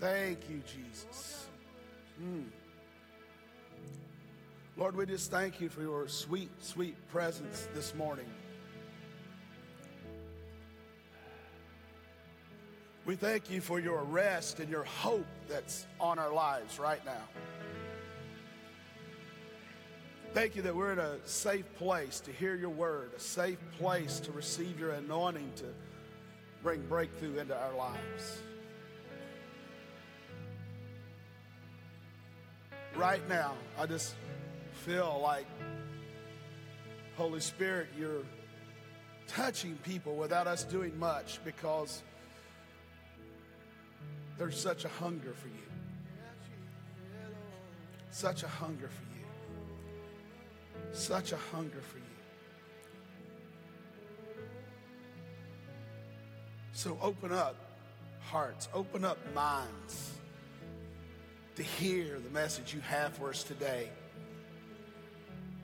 Thank you, Jesus. Mm. Lord, we just thank you for your sweet, sweet presence this morning. We thank you for your rest and your hope that's on our lives right now. Thank you that we're in a safe place to hear your word, a safe place to receive your anointing to bring breakthrough into our lives. Right now, I just feel like, Holy Spirit, you're touching people without us doing much because there's such a hunger for you. Such a hunger for you. Such a hunger for you. So open up hearts, open up minds to hear the message you have for us today.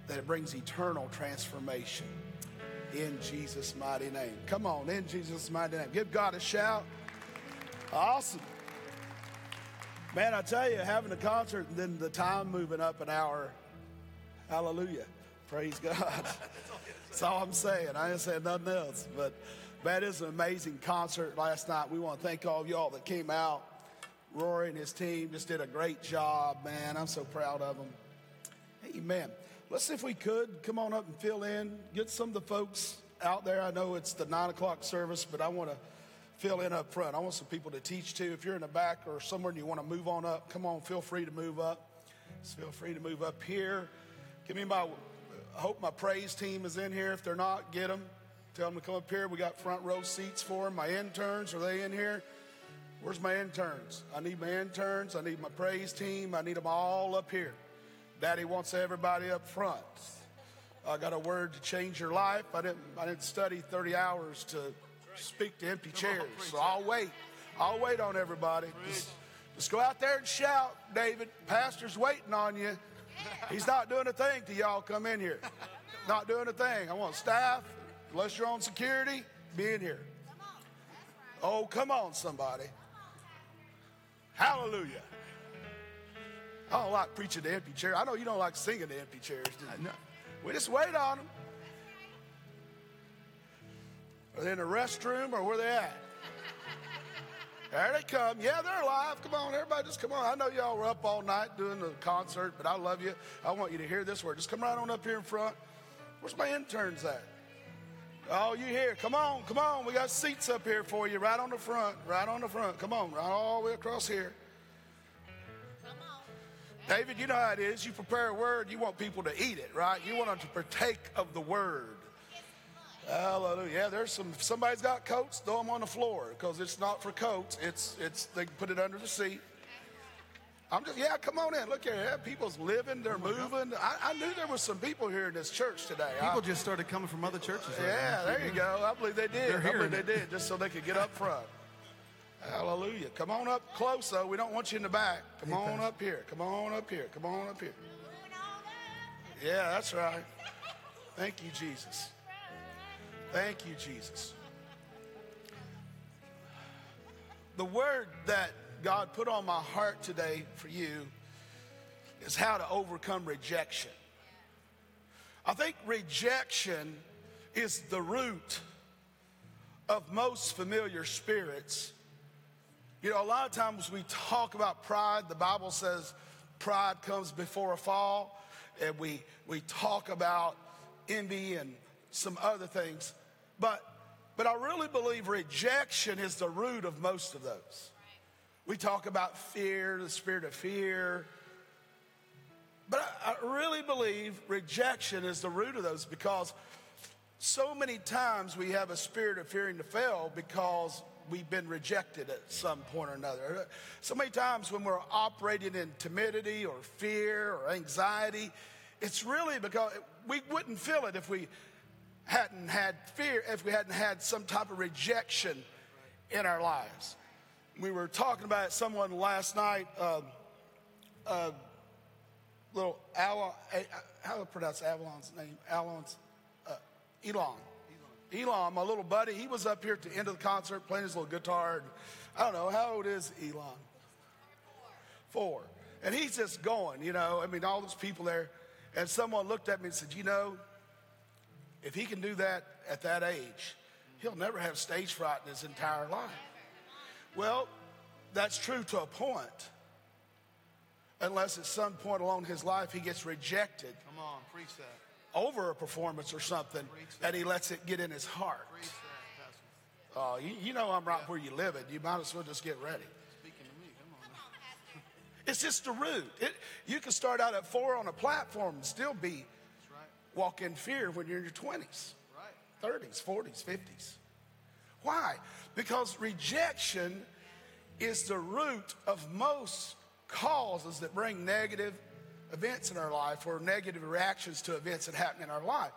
That it brings eternal transformation in Jesus' mighty name. Come on, in Jesus' mighty name. Give God a shout. Awesome. Man, I tell you, having a concert and then the time moving up an hour. Hallelujah. Praise God. That's all I'm saying. I ain't saying nothing else. But that is an amazing concert last night. We want to thank all of y'all that came out. Rory and his team just did a great job, man. I'm so proud of them. Amen. Let's see if we could come on up and fill in. Get some of the folks out there. I know it's the nine o'clock service, but I want to fill in up front. I want some people to teach too. If you're in the back or somewhere and you want to move on up, come on, feel free to move up. Just feel free to move up here. Give me my, I hope my praise team is in here. If they're not, get them. Tell them to come up here. We got front row seats for them. My interns, are they in here? Where's my interns? I need my interns. I need my praise team. I need them all up here. Daddy wants everybody up front. I got a word to change your life. I didn't, I didn't study 30 hours to speak to empty chairs. So I'll wait. I'll wait on everybody. Just, just go out there and shout, David. Pastor's waiting on you. He's not doing a thing till y'all come in here. Not doing a thing. I want staff, unless you're on security, be in here. Oh, come on, somebody. Hallelujah. I don't like preaching to empty chairs. I know you don't like singing to empty chairs, do you? We just wait on them. Are they in the restroom or where they at? There they come. Yeah, they're alive. Come on, everybody, just come on. I know y'all were up all night doing the concert, but I love you. I want you to hear this word. Just come right on up here in front. Where's my interns at? Oh, you here? Come on, come on. We got seats up here for you, right on the front, right on the front. Come on, right all the way across here. David, you know how it is. You prepare a word, you want people to eat it, right? You want them to partake of the word. Hallelujah. Yeah, there's some. Somebody's got coats, throw them on the floor because it's not for coats. It's it's they put it under the seat. I'm just yeah. Come on in. Look here. Yeah, people's living. They're oh moving. I, I knew there was some people here in this church today. People I, just started coming from other churches. right yeah, now. there you go. I believe they did. They're I believe they it. did just so they could get up front. Hallelujah. Come on up close though. We don't want you in the back. Come Hey, on Pastor. up here. Come on up here. Come on up here. Yeah, that's right. Thank you, Jesus. Thank you, Jesus. The word that God put on my heart today for you is how to overcome rejection. I think rejection is the root of most familiar spirits. You know, a lot of times we talk about pride. The Bible says pride comes before a fall, and we we talk about envy and some other things. But but I really believe rejection is the root of most of those. We talk about fear, the spirit of fear. But I, really believe rejection is the root of those because so many times we have a spirit of fearing to fail because we've been rejected at some point or another. So many times when we're operating in timidity or fear or anxiety, it's really because we wouldn't feel it if we hadn't had fear, if we hadn't had some type of rejection in our lives. We were talking about someone last night, um, uh, little eh, how do I pronounce Avalon's name? Alon's, uh, Elon. Elon, my little buddy, he was up here at the end of the concert playing his little guitar. And I don't know, how old is Elon? four. And he's just going, you know. I mean, all those people there. And someone looked at me and said, You know, if he can do that at that age, he'll never have stage fright in his entire life. Well, that's true to a point. Unless at some point along his life he gets rejected. Come on, preach that. Over a performance or something, that he lets it get in his heart. Oh, you, you know I'm right where you live it. You might as well just get ready. Speaking to me, come on. now. It's just the root. It, you can start out at four on a platform and still be right. walk in fear when you're in your 20s, Right. 30s, 40s, 50s. Why? Because rejection is the root of most causes that bring negative events in our life or negative reactions to events that happen in our life.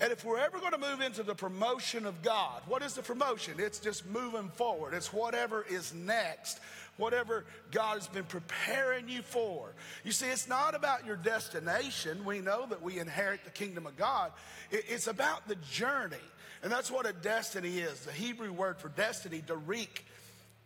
And if we're ever going to move into the promotion of God, what is the promotion? It's just moving forward. It's whatever is next, whatever God has been preparing you for. You see, it's not about your destination. We know that we inherit the kingdom of God, it's about the journey. And that's what a destiny is. The Hebrew word for destiny, darik,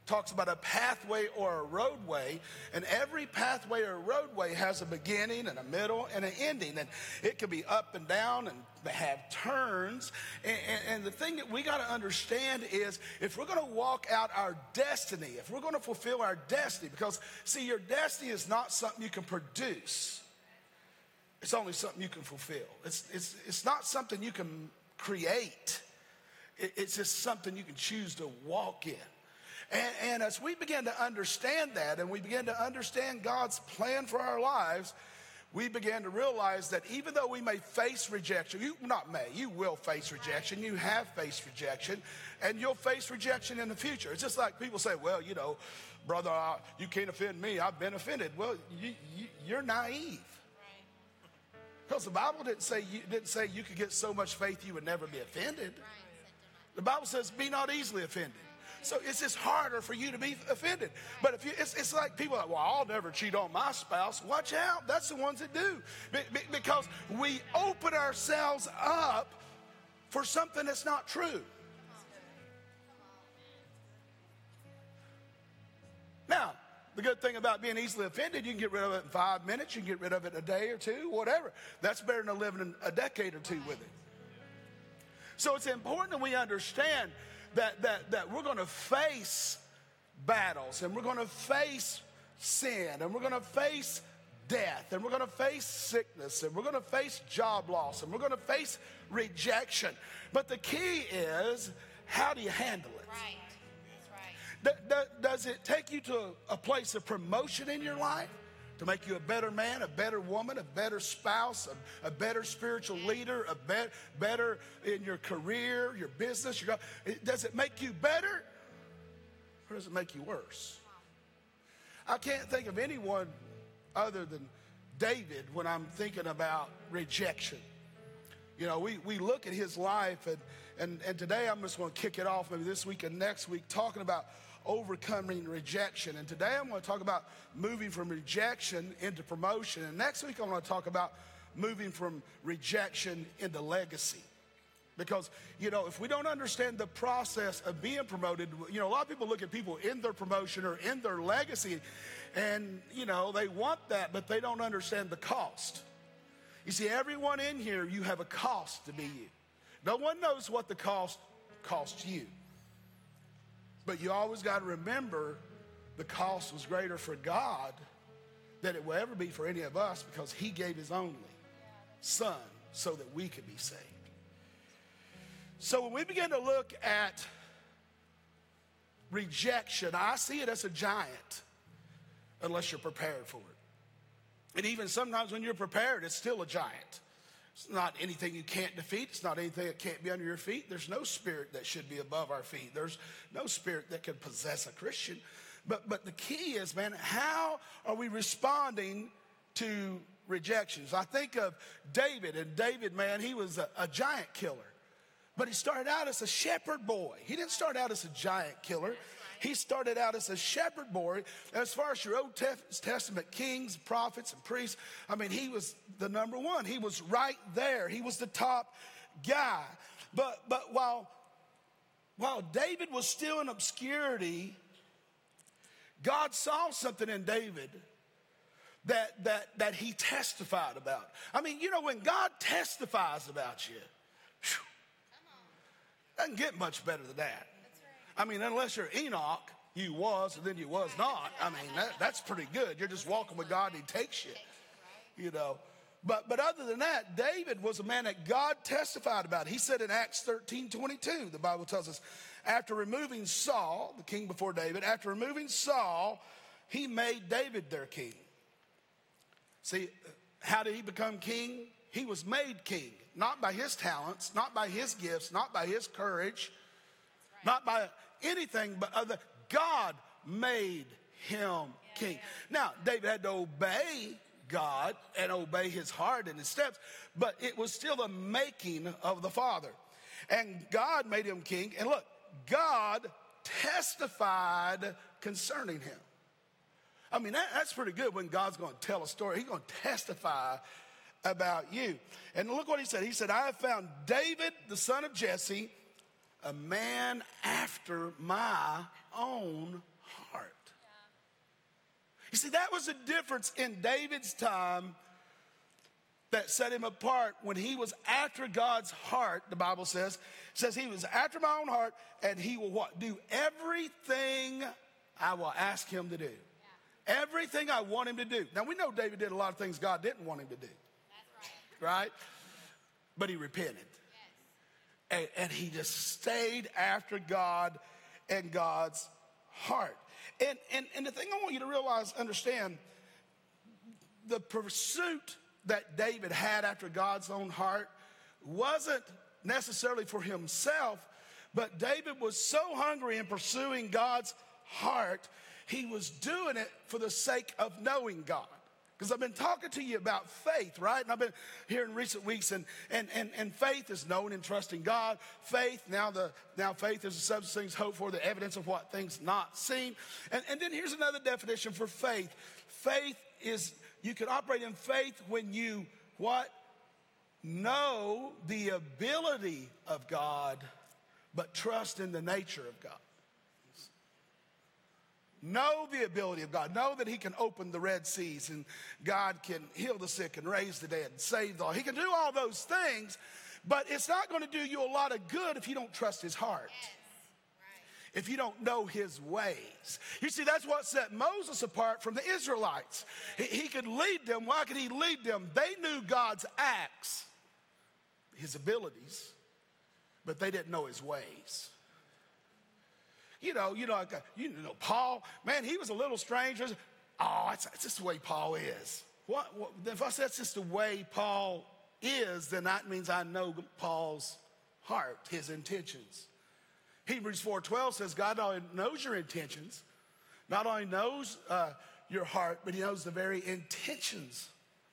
talks about a pathway or a roadway, and every pathway or roadway has a beginning and a middle and an ending, and it can be up and down and have turns. And, and- and the thing that we got to understand is if we're going to walk out our destiny, if we're going to fulfill our destiny, because see, your destiny is not something you can produce. It's only something you can fulfill. It's, it's, it's not something you can create. It's just something you can choose to walk in. And, and as we begin to understand that and we begin to understand God's plan for our lives, we begin to realize that even though we may face rejection, you not may, you will face rejection. You have faced rejection, and you'll face rejection in the future. It's just like people say, well, you know, brother, you can't offend me. I've been offended. Well, you, you, you're naive. Because the Bible didn't say you didn't say you could get so much faith you would never be offended. The Bible says, "Be not easily offended." So it's just harder for you to be offended. But if you, it's, it's like people are like, well, I'll never cheat on my spouse. Watch out, that's the ones that do, Be- be- because we open ourselves up for something that's not true. Now, the good thing about being easily offended, you can get rid of it in five minutes, you can get rid of it in a day or two, whatever. That's better than living a decade or two with it. So it's important that we understand that, that, that we're going to face battles and we're going to face sin and we're going to face death and we're going to face sickness and we're going to face job loss and we're going to face rejection. But the key is how do you handle it? Right. Does it take you to a, a place of promotion in your life to make you a better man, a better woman, a better spouse, a, a better spiritual leader, a be- better in your career, your business? Your, does it make you better or does it make you worse? I can't think of anyone other than David when I'm thinking about rejection. You know, we, we look at his life, and, and, and today I'm just going to kick it off, maybe this week and next week, talking about overcoming rejection. And today I'm going to talk about moving from rejection into promotion. And next week I'm going to talk about moving from rejection into legacy. Because, you know, if we don't understand the process of being promoted, you know, a lot of people look at people in their promotion or in their legacy, and, you know, they want that, but they don't understand the cost. You see, everyone in here, you have a cost to be you. No one knows what the cost costs you. But you always got to remember the cost was greater for God than it will ever be for any of us because He gave His only Son so that we could be saved. So when we begin to look at rejection, I see it as a giant unless you're prepared for it. And even sometimes when you're prepared, it's still a giant. It's not anything you can't defeat. It's not anything that can't be under your feet. There's no spirit that should be above our feet. There's no spirit that can possess a Christian. But, but the key is, man, how are we responding to rejections? I think of David, and David, man, he was a, a giant killer. But he started out as a shepherd boy. He didn't start out as a giant killer. He started out as a shepherd boy. As far as your Old Testament kings, prophets, and priests, I mean, he was the number one. He was right there. He was the top guy. But but while while David was still in obscurity, God saw something in David that, that, that he testified about. I mean, you know, when God testifies about you, whew, doesn't get much better than that. I mean, unless you're Enoch, you was and then you was not. I mean, that, that's pretty good. You're just walking with God and he takes you, you know. But, but other than that, David was a man that God testified about. He said in Acts 13 22, the Bible tells us, after removing Saul, the king before David, after removing Saul, he made David their king. See, how did he become king? He was made king, not by his talents, not by his gifts, not by his courage, not by anything but other. God made him king. Now, David had to obey God and obey his heart and his steps, but it was still the making of the Father. And God made him king. And look, God testified concerning him. I mean, that, that's pretty good when God's going to tell a story. He's going to testify about you. And look what he said. He said, I have found David, the son of Jesse, a man after my own heart. You see, that was a difference in David's time that set him apart when he was after God's heart, the Bible says. says he was after my own heart, and he will what? Do everything I will ask him to do. Everything I want him to do. Now we know David did a lot of things God didn't want him to do. Right. right? But he repented. And, and he just stayed after God and God's heart. And, and, and the thing I want you to realize, understand, the pursuit that David had after God's own heart wasn't necessarily for himself, but David was so hungry in pursuing God's heart he was doing it for the sake of knowing God. Because I've been talking to you about faith, right? And I've been here in recent weeks, and, and, and, and faith is known and trusting God. Faith, now the now faith is the substance things hoped for, the evidence of what things not seen. And, and then here's another definition for faith. Faith is you can operate in faith when you what? Know the ability of God, but trust in the nature of God. Know the ability of God. Know that He can open the Red Seas and God can heal the sick and raise the dead and save all. He can do all those things, but it's not going to do you a lot of good if you don't trust His heart. If you don't know his ways. You see, that's what set Moses apart from the Israelites. He, he could lead them. Why could he lead them? They knew God's acts, his abilities, but they didn't know his ways you know, you know, you know, Paul, man, he was a little strange. Oh, it's, it's just the way Paul is. What, what, if I say that's just the way Paul is, then that means I know Paul's heart, his intentions. Hebrews 4.12 says God not only knows your intentions, not only knows uh, your heart, but he knows the very intentions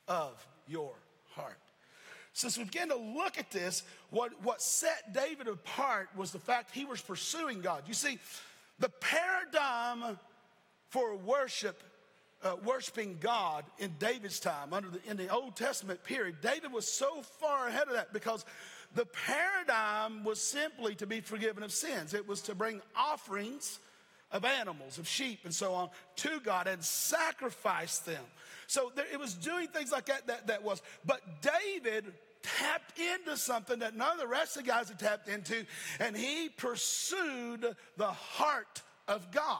of your heart. So as we begin to look at this, what, what set David apart was the fact he was pursuing God. You see, the paradigm for worship, uh, worshiping God in David's time, under the, in the Old Testament period, David was so far ahead of that because the paradigm was simply to be forgiven of sins. It was to bring offerings of animals, of sheep, and so on to God and sacrifice them. So there, it was doing things like that, that that was. But David tapped into something that none of the rest of the guys had tapped into, and he pursued the heart of God.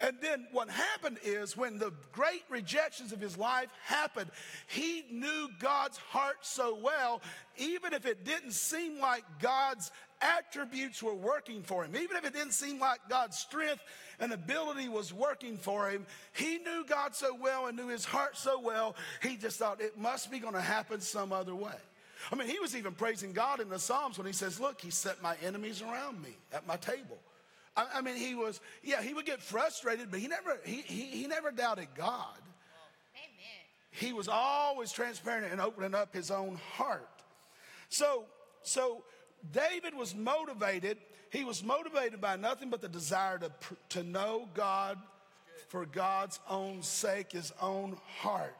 And then what happened is when the great rejections of his life happened, he knew God's heart so well, even if it didn't seem like God's attributes were working for him, even if it didn't seem like God's strength and ability was working for him, he knew God so well and knew his heart so well, he just thought it must be going to happen some other way. I mean, he was even praising God in the Psalms when he says, Look, he set my enemies around me at my table. I, I mean, he was, yeah, he would get frustrated, but he never, he, he, he never doubted God. Amen. He was always transparent and opening up his own heart. So, so David was motivated. He was motivated by nothing but the desire to, to know God for God's own sake, his own heart.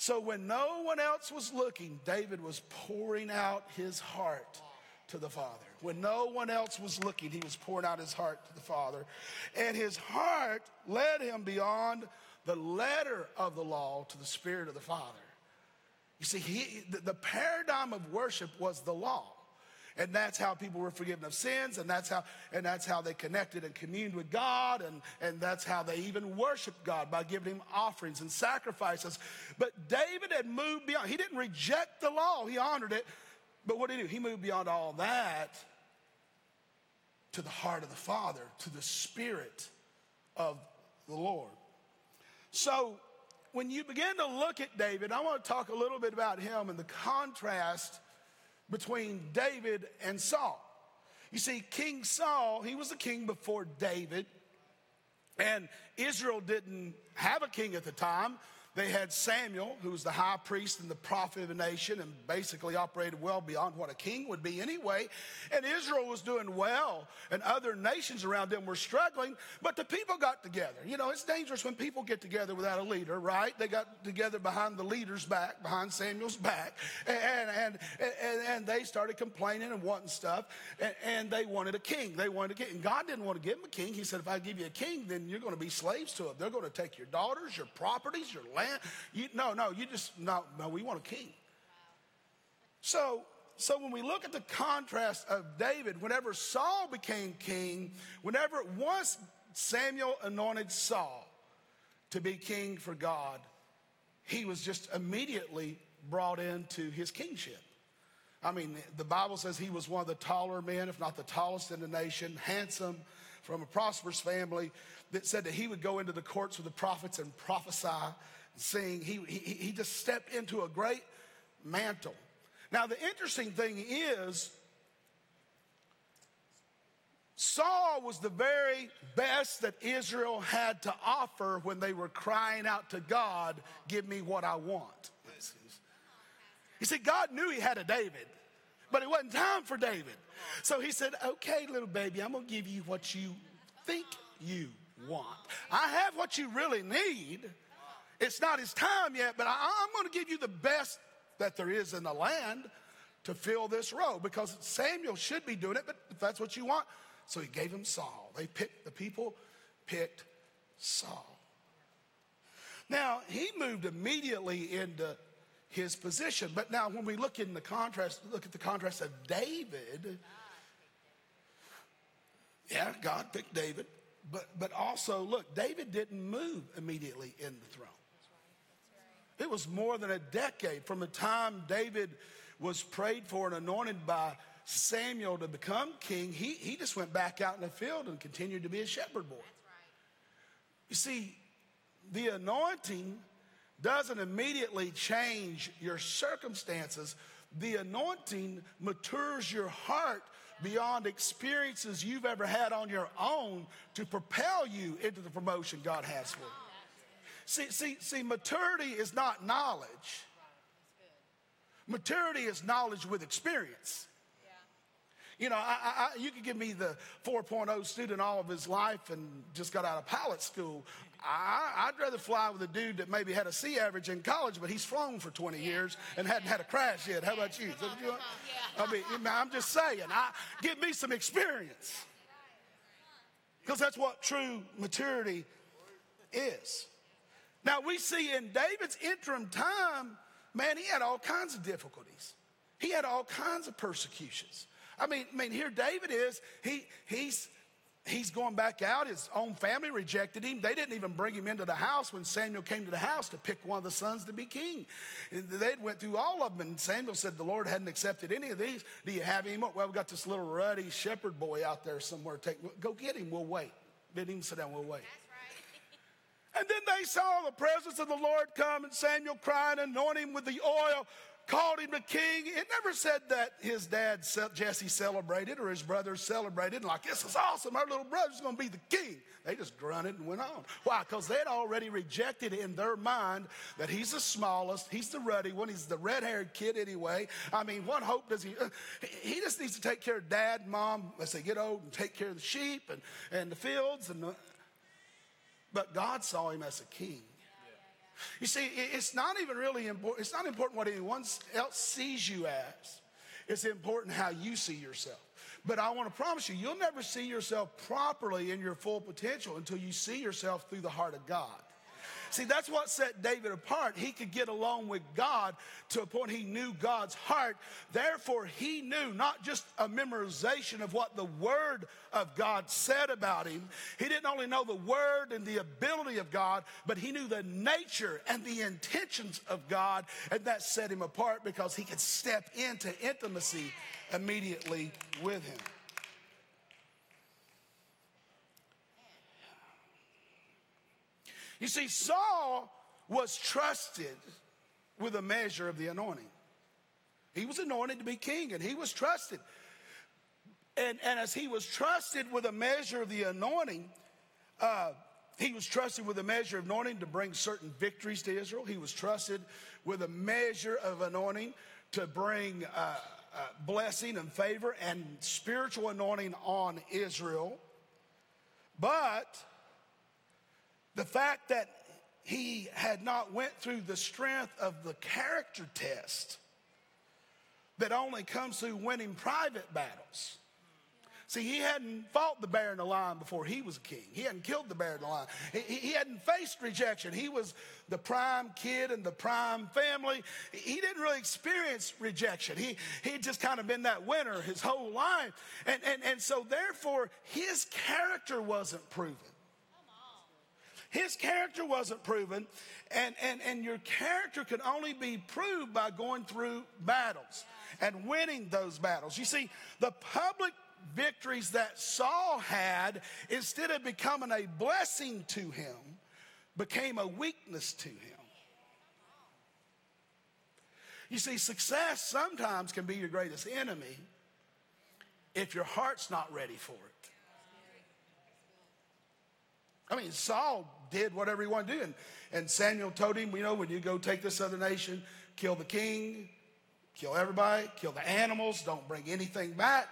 So when no one else was looking, David was pouring out his heart to the Father. When no one else was looking, he was pouring out his heart to the Father. And his heart led him beyond the letter of the law to the Spirit of the Father. You see, he, the, the paradigm of worship was the law. And that's how people were forgiven of sins, and that's how, and that's how they connected and communed with God, and, and that's how they even worshiped God by giving him offerings and sacrifices. But David had moved beyond. He didn't reject the law, he honored it. But what did he do? He moved beyond all that to the heart of the Father, to the Spirit of the Lord. So when you begin to look at David, I want to talk a little bit about him and the contrast between David and Saul. You see, King Saul, he was a king before David, and Israel didn't have a king at the time. They had Samuel, who was the high priest and the prophet of the nation, and basically operated well beyond what a king would be anyway. And Israel was doing well, and other nations around them were struggling, but the people got together. You know, it's dangerous when people get together without a leader, right? They got together behind the leader's back, behind Samuel's back, and, and, and, and they started complaining and wanting stuff, and, and they wanted a king. They wanted a king. And God didn't want to give them a king. He said, if I give you a king, then you're going to be slaves to him. They're going to take your daughters, your properties, your land land. You, no, no, you just, no, no, we want a king. So, so when we look at the contrast of David, whenever Saul became king, whenever once Samuel anointed Saul to be king for God, he was just immediately brought into his kingship. I mean, the Bible says he was one of the taller men, if not the tallest in the nation, handsome, from a prosperous family, that said that he would go into the courts with the prophets and prophesy sing. He, he, he just stepped into a great mantle. Now, the interesting thing is, Saul was the very best that Israel had to offer when they were crying out to God, Give me what I want. You see, God knew he had a David, but it wasn't time for David. So he said, Okay, little baby, I'm going to give you what you think you want. I have what you really need. It's not his time yet, but I, am going to give you the best that there is in the land to fill this role because Samuel should be doing it, but if that's what you want. So he gave him Saul. They picked, the people picked Saul. Now, he moved immediately into his position. But now, when we look in the contrast, look at the contrast of David. Yeah, God picked David. But, but also, look, David didn't move immediately in the throne. It was more than a decade from the time David was prayed for and anointed by Samuel to become king. He, he just went back out in the field and continued to be a shepherd boy. You see, the anointing doesn't immediately change your circumstances. The anointing matures your heart beyond experiences you've ever had on your own to propel you into the promotion God has for you. See, see, see, maturity is not knowledge. Maturity is knowledge with experience. You know, I, I, you could give me the 4.0 student all of his life and just got out of pilot school. I, would rather fly with a dude that maybe had a C average in college, but he's flown for 20 years and hadn't had a crash yet. How about you? I mean, I'm just saying, I, give me some experience. Because that's what true maturity is. Now we see in David's interim time, man, he had all kinds of difficulties. He had all kinds of persecutions. I mean, I mean, here David is, he he's he's going back out. His own family rejected him. They didn't even bring him into the house when Samuel came to the house to pick one of the sons to be king. They went through all of them, and Samuel said the Lord hadn't accepted any of these. Do you have him? Well, we've got this little ruddy shepherd boy out there somewhere. Take, go get him. We'll wait. Didn't even sit down. We'll wait. And then they saw the presence of the Lord come, and Samuel cried, anoint him with the oil, called him the king. It never said that his dad, Jesse, celebrated or his brothers celebrated, like, this is awesome, our little brother's gonna be the king. They just grunted and went on. Why? Because they'd already rejected in their mind that he's the smallest, he's the ruddy one, he's the red haired kid anyway. I mean, what hope does he? Uh, he just needs to take care of dad, and mom, as they get old, and take care of the sheep and, and the fields and but God saw him as a king. You see, it's not even really important. It's not important what anyone else sees you as. it's important how you see yourself. But I want to promise you, you'll never see yourself properly in your full potential until you see yourself through the heart of God. See, that's what set David apart. He could get along with God to a point he knew God's heart. Therefore, he knew not just a memorization of what the Word of God said about him. He didn't only know the Word and the ability of God, but he knew the nature and the intentions of God. And that set him apart because he could step into intimacy immediately with him. You see, Saul was trusted with a measure of the anointing. He was anointed to be king and he was trusted. And, and as he was trusted with a measure of the anointing, uh, he was trusted with a measure of anointing to bring certain victories to Israel. He was trusted with a measure of anointing to bring uh, uh, blessing and favor and spiritual anointing on Israel. But the fact that he had not went through the strength of the character test that only comes through winning private battles. See, he hadn't fought the bear and the lion before he was a king. He hadn't killed the bear and the lion. He, he hadn't faced rejection. He was the prime kid in the prime family. He didn't really experience rejection. He he just kind of been that winner his whole life. And, and, and so therefore his character wasn't proven. His character wasn't proven, and, and, and your character could only be proved by going through battles and winning those battles. You see, the public victories that Saul had, instead of becoming a blessing to him, became a weakness to him. You see, success sometimes can be your greatest enemy if your heart's not ready for it. I mean, Saul did whatever he wanted to do. And, and Samuel told him, you know, when you go take this other nation, kill the king, kill everybody, kill the animals, don't bring anything back.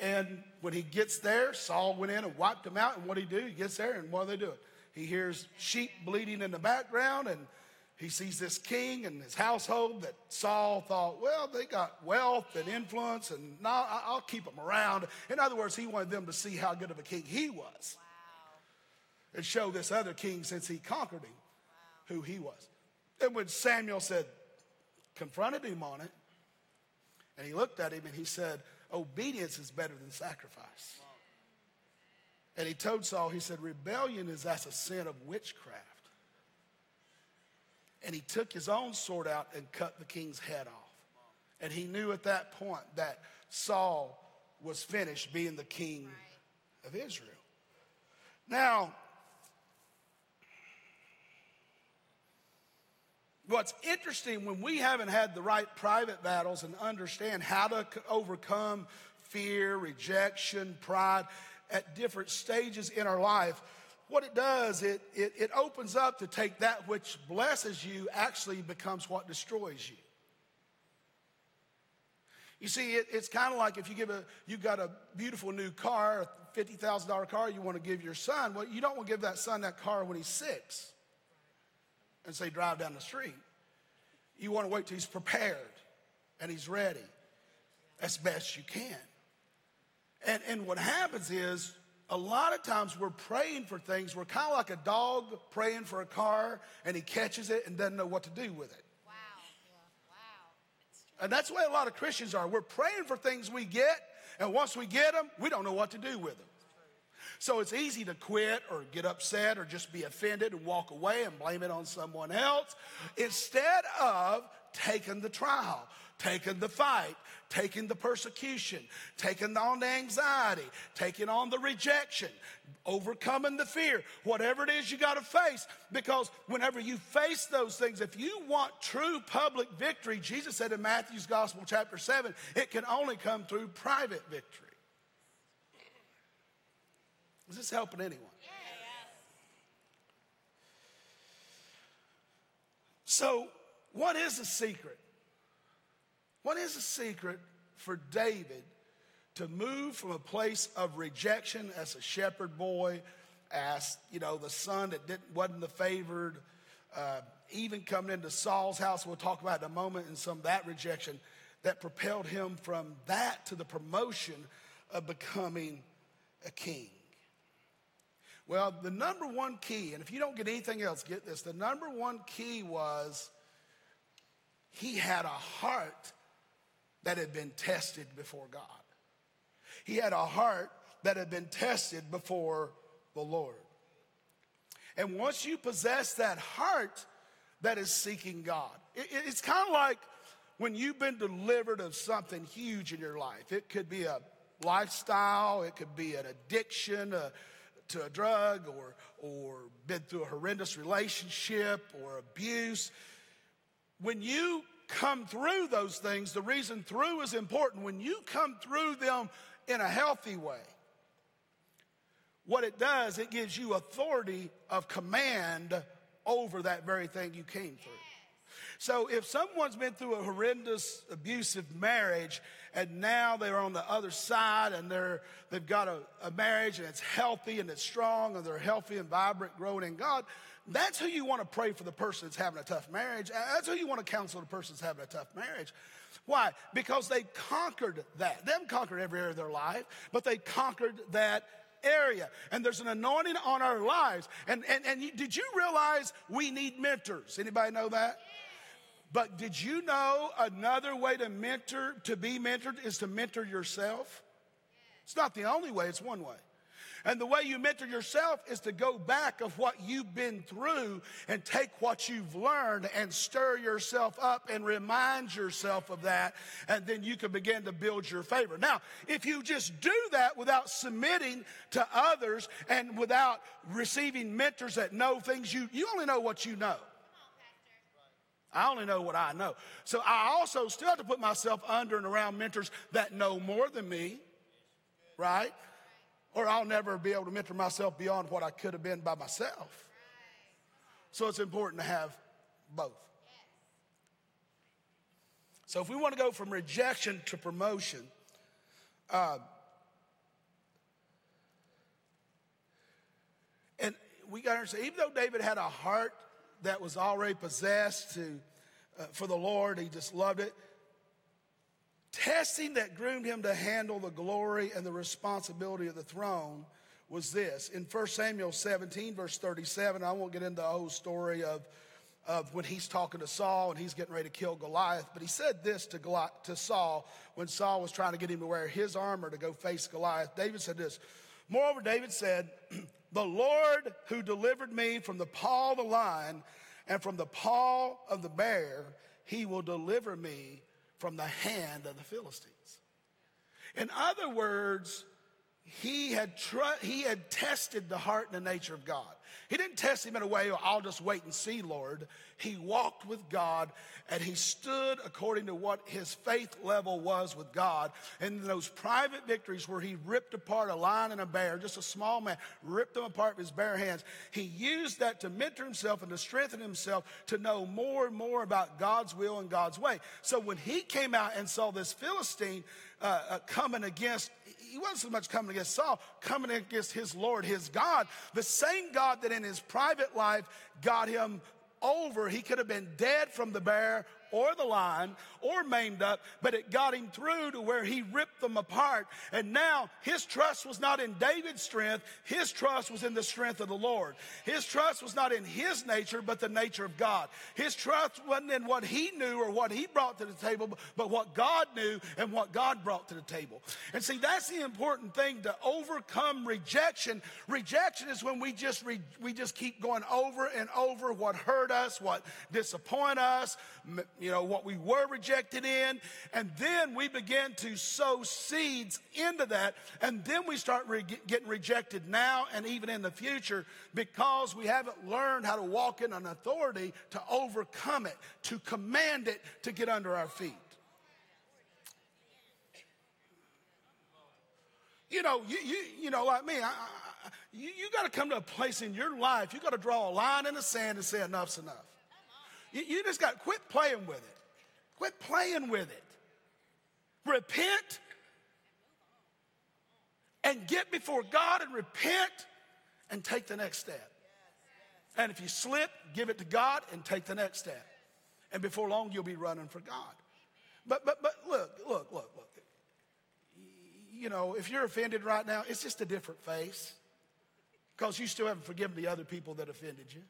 And when he gets there, Saul went in and wiped them out. And what did he do? He gets there, and what do they do? He hears sheep bleating in the background, and he sees this king and his household that Saul thought, well, they got wealth and influence, and I'll keep them around. In other words, he wanted them to see how good of a king he was and show this other king since he conquered him who he was. And when Samuel said, confronted him on it, and he looked at him and he said, Obedience is better than sacrifice. And he told Saul, he said, Rebellion is as a sin of witchcraft. And he took his own sword out and cut the king's head off. And he knew at that point that Saul was finished being the king of Israel. Now, What's interesting when we haven't had the right private battles and understand how to overcome fear, rejection, pride at different stages in our life, what it does, it, it, it opens up to take that which blesses you actually becomes what destroys you. You see, it, it's kind of like if you give a, you've got a beautiful new car, a $50,000 car you want to give your son. Well, you don't want to give that son that car when he's six and say, drive down the street. You want to wait till he's prepared and he's ready as best you can. And, and what happens is, a lot of times we're praying for things. We're kind of like a dog praying for a car and he catches it and doesn't know what to do with it. Wow. Wow. And that's the way a lot of Christians are. We're praying for things we get, and once we get them, we don't know what to do with them. So it's easy to quit or get upset or just be offended and walk away and blame it on someone else instead of taking the trial, taking the fight, taking the persecution, taking on the anxiety, taking on the rejection, overcoming the fear, whatever it is you got to face. Because whenever you face those things, if you want true public victory, Jesus said in Matthew's Gospel, chapter 7, it can only come through private victory. Is this helping anyone? So, what is the secret? What is the secret for David to move from a place of rejection as a shepherd boy, as you know, the son that didn't wasn't the favored, uh, even coming into Saul's house? We'll talk about in a moment, and some of that rejection that propelled him from that to the promotion of becoming a king. Well, the number one key, and if you don't get anything else, get this the number one key was he had a heart that had been tested before God. He had a heart that had been tested before the Lord. And once you possess that heart that is seeking God, it, it's kind of like when you've been delivered of something huge in your life. It could be a lifestyle, it could be an addiction uh, to a drug, or, or been through a horrendous relationship or abuse. When you come through those things, the reason through is important. When you come through them in a healthy way, what it does, it gives you authority of command over that very thing you came through. So if someone's been through a horrendous abusive marriage and now they're on the other side and they're, they've got a, a marriage and it's healthy and it's strong and they're healthy and vibrant, growing in God, that's who you want to pray for the person that's having a tough marriage. That's who you want to counsel the person that's having a tough marriage. Why? Because they conquered that. They haven't conquered every area of their life, but they conquered that area. And there's an anointing on our lives. And, and, and you, did you realize we need mentors? Anybody know that? But did you know another way to mentor, to be mentored, is to mentor yourself? It's not the only way, it's one way. And the way you mentor yourself is to go back of what you've been through and take what you've learned and stir yourself up and remind yourself of that. And then you can begin to build your favor. Now, if you just do that without submitting to others and without receiving mentors that know things, you, you only know what you know. I only know what I know. So I also still have to put myself under and around mentors that know more than me, right? Or I'll never be able to mentor myself beyond what I could have been by myself. So it's important to have both. So if we want to go from rejection to promotion, uh, and we got to understand, even though David had a heart that was already possessed to, uh, for the Lord. He just loved it. Testing that groomed him to handle the glory and the responsibility of the throne was this. In 1 Samuel 17, verse 37, I won't get into the whole story of, of when he's talking to Saul and he's getting ready to kill Goliath, but he said this to, to Saul when Saul was trying to get him to wear his armor to go face Goliath. David said this Moreover, David said, The Lord who delivered me from the paw of the lion and from the paw of the bear, he will deliver me from the hand of the Philistines. In other words, he had, tr- he had tested the heart and the nature of God. He didn't test him in a way, I'll just wait and see, Lord. He walked with God and he stood according to what his faith level was with God. And those private victories where he ripped apart a lion and a bear, just a small man, ripped them apart with his bare hands, he used that to mentor himself and to strengthen himself to know more and more about God's will and God's way. So when he came out and saw this Philistine uh, uh, coming against he wasn't so much coming against Saul, coming against his Lord, his God. The same God that in his private life got him over, he could have been dead from the bear or the lion or maimed up, but it got him through to where he ripped them apart. And now his trust was not in David's strength, his trust was in the strength of the Lord. His trust was not in his nature, but the nature of God. His trust wasn't in what he knew or what he brought to the table, but what God knew and what God brought to the table. And see, that's the important thing to overcome rejection. Rejection is when we just re- we just keep going over and over what hurt us, what disappoint us, know, what we were rejected in. And then we begin to sow seeds into that. And then we start re- getting rejected now and even in the future because we haven't learned how to walk in an authority to overcome it, to command it to get under our feet. You know, you, you, you know, like me, I, I, you, you got to come to a place in your life, you got to draw a line in the sand and say enough's enough. You, you just got to quit playing with it. Quit playing with it. Repent and get before God and repent and take the next step. And if you slip, give it to God and take the next step. And before long, you'll be running for God. But, but, but look, look, look, look. You know, if you're offended right now, it's just a different face because you still haven't forgiven the other people that offended you.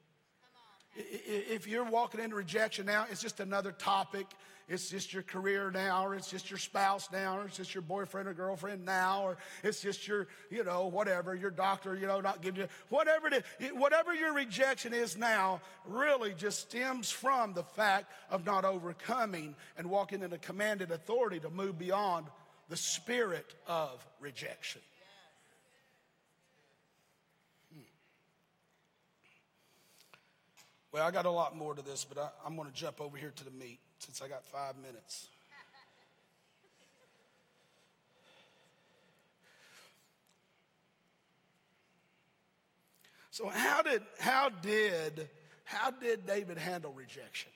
If you're walking into rejection now, it's just another topic. It's just your career now, or it's just your spouse now, or it's just your boyfriend or girlfriend now, or it's just your, you know, whatever, your doctor, you know, not giving you, whatever it is, whatever your rejection is now, really just stems from the fact of not overcoming and walking in a commanded authority to move beyond the spirit of rejection. Well, I got a lot more to this, but I, I'm going to jump over here to the meat since I got five minutes. So how did how did how did David handle rejection?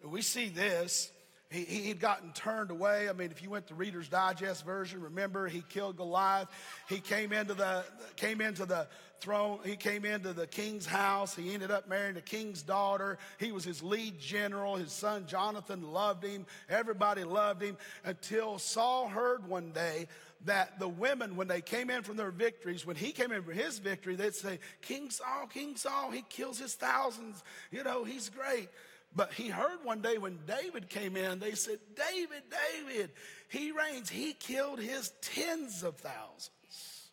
And we see this. He, he'd gotten turned away. I mean, if you went to Reader's Digest version, remember he killed Goliath. He came into the came into the throne. He came into the king's house. He ended up marrying the king's daughter. He was his lead general. His son Jonathan loved him. Everybody loved him until Saul heard one day that the women, when they came in from their victories, when he came in for his victory, they'd say, King Saul, King Saul, he kills his thousands. You know, he's great. But he heard one day when David came in, they said, David, David, he reigns. He killed his tens of thousands.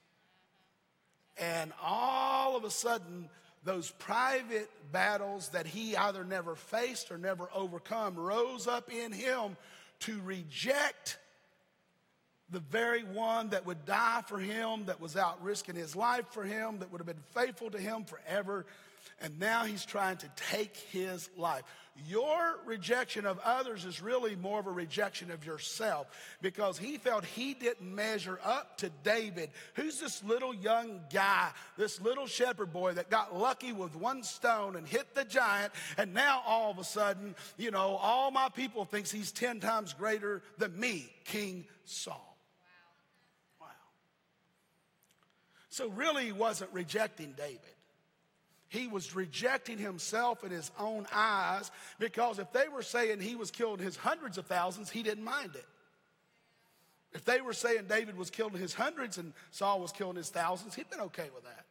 And all of a sudden, those private battles that he either never faced or never overcome rose up in him to reject the very one that would die for him, that was out risking his life for him, that would have been faithful to him forever. And now he's trying to take his life. Your rejection of others is really more of a rejection of yourself because he felt he didn't measure up to David. Who's this little young guy, this little shepherd boy that got lucky with one stone and hit the giant, and now all of a sudden, you know, all my people thinks he's 10 times greater than me, King Saul. Wow. So really he wasn't rejecting David. He was rejecting himself in his own eyes because if they were saying he was killed in his hundreds of thousands, he didn't mind it. If they were saying David was killed in his hundreds and Saul was killed in his thousands, he'd been okay with that.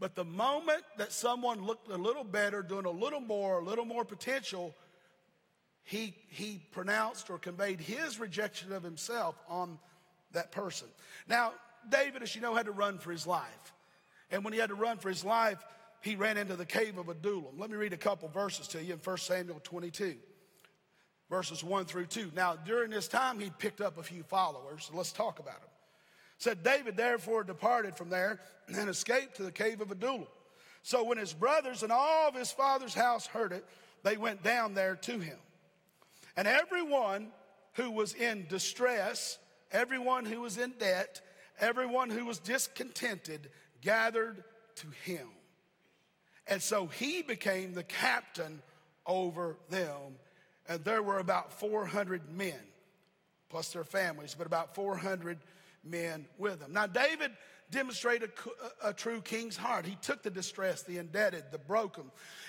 But the moment that someone looked a little better, doing a little more, a little more potential, he, he pronounced or conveyed his rejection of himself on that person. Now, David, as you know, had to run for his life. And when he had to run for his life, he ran into the cave of Adullam. Let me read a couple verses to you in 1 Samuel 22, verses 1 through 2. Now, during this time, he picked up a few followers. So let's talk about them. It said, David therefore departed from there and escaped to the cave of Adullam. So when his brothers and all of his father's house heard it, they went down there to him. And everyone who was in distress, everyone who was in debt, everyone who was discontented gathered to him. And so he became the captain over them. And there were about 400 men, plus their families, but about 400 men with them. Now, David demonstrated a, a, true king's heart. He took the distressed, the indebted, the broken,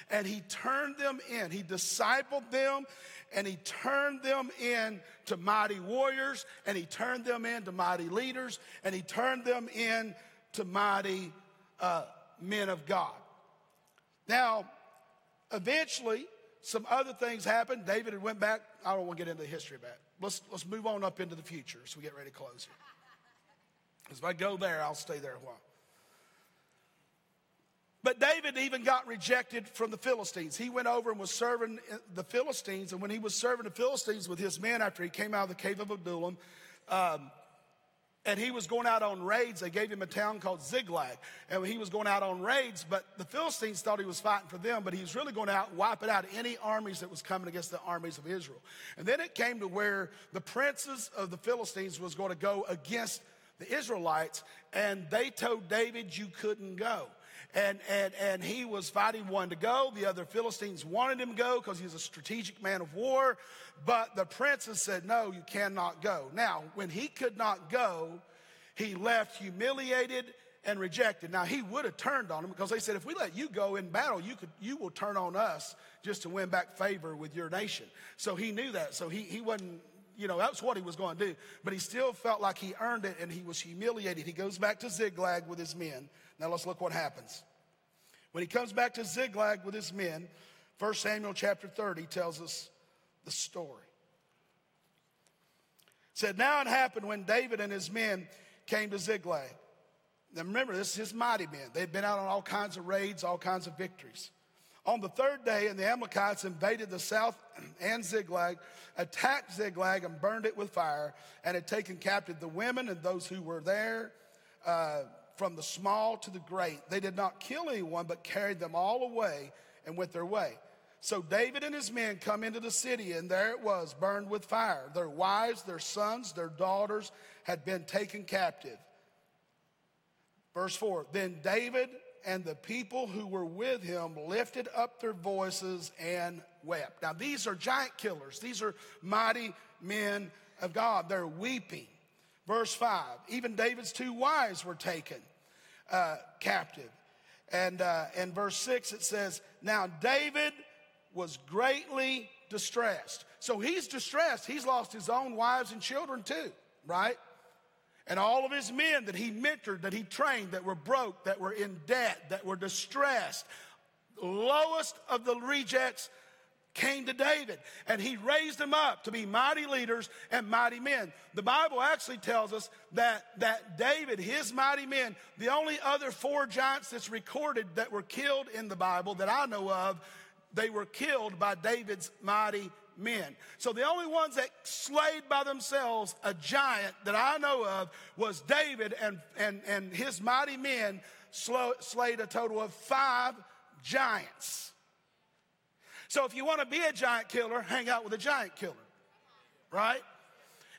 and he turned them in. He discipled them and he turned them in to mighty warriors and he turned them into mighty leaders and he turned them in to mighty uh, men of God. Now, eventually, some other things happened. David had went back. I don't want to get into the history of that. Let's, let's move on up into the future as we get ready to close here. Because if I go there, I'll stay there a while. But David even got rejected from the Philistines. He went over and was serving the Philistines. And when he was serving the Philistines with his men after he came out of the cave of Adullam, um, and he was going out on raids. They gave him a town called Ziklag. And he was going out on raids, but the Philistines thought he was fighting for them, but he was really going out wiping out any armies that was coming against the armies of Israel. And then it came to where the princes of the Philistines was going to go against the Israelites, and they told David you couldn't go. And, and, and he was fighting one to go. The other Philistines wanted him to go because he's a strategic man of war. But the princes said, no, you cannot go. Now, when he could not go, he left humiliated and rejected. Now he would have turned on them because they said, if we let you go in battle, you could you will turn on us just to win back favor with your nation. So he knew that. So he he wasn't, you know, that's what he was going to do. But he still felt like he earned it and he was humiliated. He goes back to Ziklag with his men. Now let's look what happens. When he comes back to Ziklag with his men, 1 Samuel chapter 30 tells us the story. It said, Now it happened when David and his men came to Ziklag. Now remember, this is his mighty men. They'd been out on all kinds of raids, all kinds of victories. On the third day, and the Amalekites invaded the south and Ziklag, attacked Ziklag and burned it with fire, and had taken captive the women and those who were there, uh, from the small to the great. They did not kill anyone, but carried them all away and went their way. So David and his men come into the city, and there it was, burned with fire. Their wives, their sons, their daughters had been taken captive. Verse 4 Then David and the people who were with him lifted up their voices and wept. Now, these are giant killers, these are mighty men of God. They're weeping. Verse 5 Even David's two wives were taken uh, captive. And uh, in verse 6, it says, Now David was greatly distressed. So he's distressed. He's lost his own wives and children too, right? And all of his men that he mentored, that he trained, that were broke, that were in debt, that were distressed, lowest of the rejects came to David and he raised them up to be mighty leaders and mighty men. The Bible actually tells us that, that David, his mighty men, the only other four giants that's recorded that were killed in the Bible that I know of, they were killed by David's mighty men. So the only ones that slayed by themselves a giant that I know of was David and, and, and his mighty men slayed a total of five giants. So if you want to be a giant killer, hang out with a giant killer, right?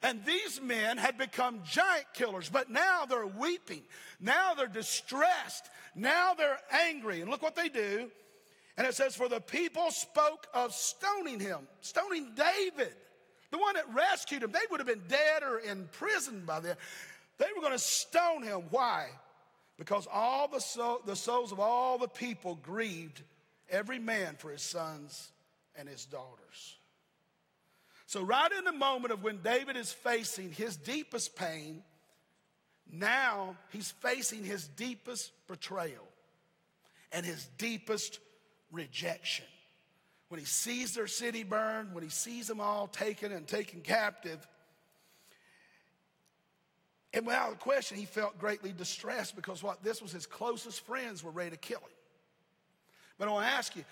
And these men had become giant killers, but now they're weeping. Now they're distressed. Now they're angry. And look what they do. And it says, For the people spoke of stoning him, stoning David, the one that rescued him. They would have been dead or in prison by then. They were going to stone him. Why? Because all the, the souls of all the people grieved, every man for his sons and his daughters. So, right in the moment of when David is facing his deepest pain, now he's facing his deepest betrayal and his deepest rejection. When he sees their city burned, when he sees them all taken and taken captive, and without a question, he felt greatly distressed because what this was his closest friends were ready to kill him. But I want to ask you,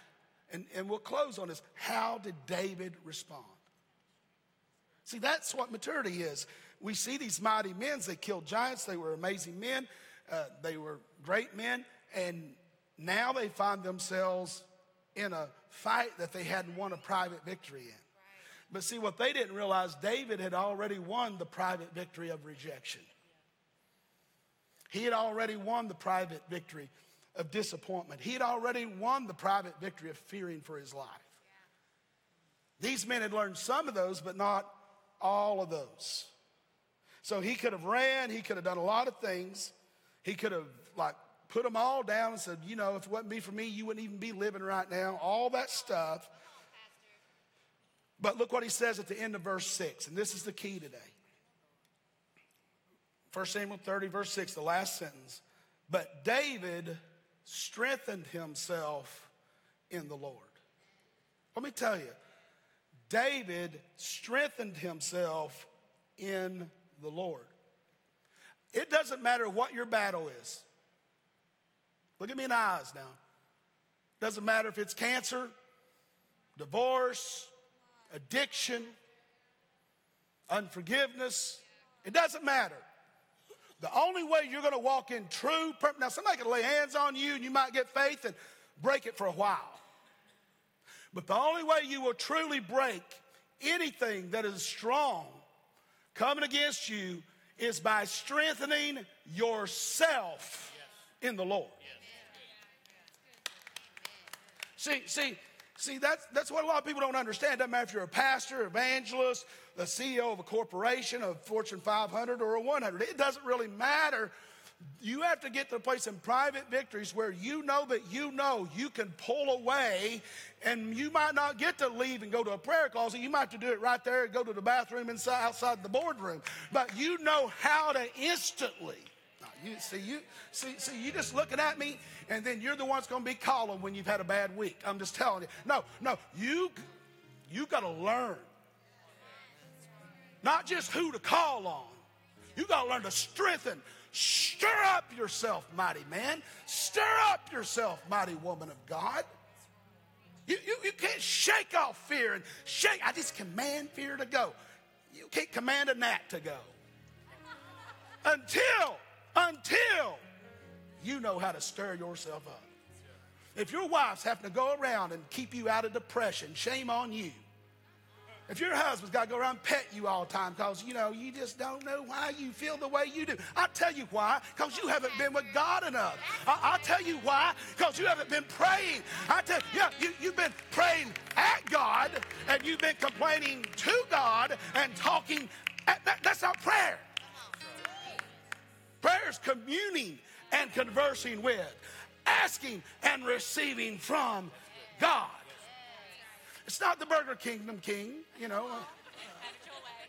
and, and we'll close on this how did David respond? See, that's what maturity is. We see these mighty men, they killed giants, they were amazing men, uh, they were great men, and now they find themselves in a fight that they hadn't won a private victory in. But see, what they didn't realize, David had already won the private victory of rejection. He had already won the private victory of disappointment. He had already won the private victory of fearing for his life. These men had learned some of those, but not all of those. So he could have ran, he could have done a lot of things. He could have like put them all down and said, you know, if it wasn't be for me, you wouldn't even be living right now, all that stuff. But look what he says at the end of verse 6, and this is the key today. 1 Samuel 30, verse 6, the last sentence. But David strengthened himself in the Lord. Let me tell you, David strengthened himself in the Lord. It doesn't matter what your battle is. Look at me in the eyes now. Doesn't matter if it's cancer, divorce, addiction, unforgiveness. It doesn't matter. The only way you're going to walk in true purpose. Now, somebody can lay hands on you and you might get faith and break it for a while. But the only way you will truly break anything that is strong coming against you is by strengthening yourself in the Lord. See, see, see, that's, that's what a lot of people don't understand. Doesn't matter if you're a pastor, evangelist, the CEO of a corporation, of Fortune 500 or a 100. It doesn't really matter You have to get to a place in private victories where you know that you know you can pull away and you might not get to leave and go to a prayer closet. You might have to do it right there and go to the bathroom inside outside the boardroom. But you know how to instantly. You see, you see, see, you just looking at me, and then you're the one's going to be calling when you've had a bad week. I'm just telling you. No, no, you, you got to learn. Not just who to call on. You got to learn to strengthen. Stir up yourself, mighty man. Stir up yourself, mighty woman of God. You, you, you can't shake off fear and shake. I just command fear to go. You can't command a gnat to go. Until, until you know how to stir yourself up. If your wife's having to go around and keep you out of depression, shame on you. If your husband's got to go around pet you all the time because, you know, you just don't know why you feel the way you do. I'll tell you why, because you haven't been with God enough. I- will tell you why, because you haven't been praying. I tell yeah, you, you've been praying at God and you've been complaining to God and talking. At, that, that's not prayer. Prayer is communing and conversing with, asking and receiving from God. It's not the Burger Kingdom King, you know.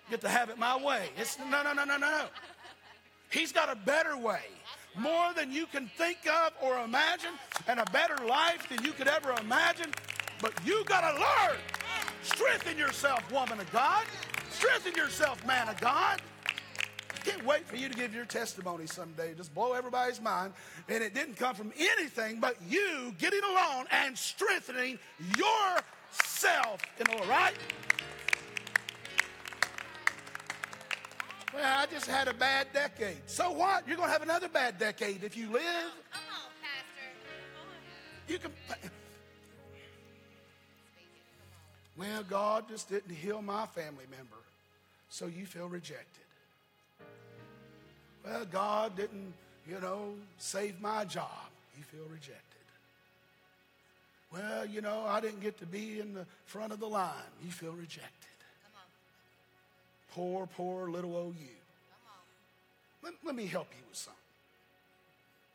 Get to have it my way. It's no, no, no, no, no. No. He's got a better way, more than you can think of or imagine, and a better life than you could ever imagine. But you got to learn. Strengthen yourself, woman of God. Strengthen yourself, man of God. Can't wait for you to give your testimony someday. Just blow everybody's mind. And it didn't come from anything but you getting along and strengthening your self in order, right? Well, I just had a bad decade. So what? You're going to have another bad decade if you live. Come on, Pastor. You can. Well, God just didn't heal my family member, so you feel rejected. Well, God didn't, you know, save my job. You feel rejected. Well, you know, I didn't get to be in the front of the line. You feel rejected. Come on. Poor, poor little old you. Come on. Let, let me help you with something.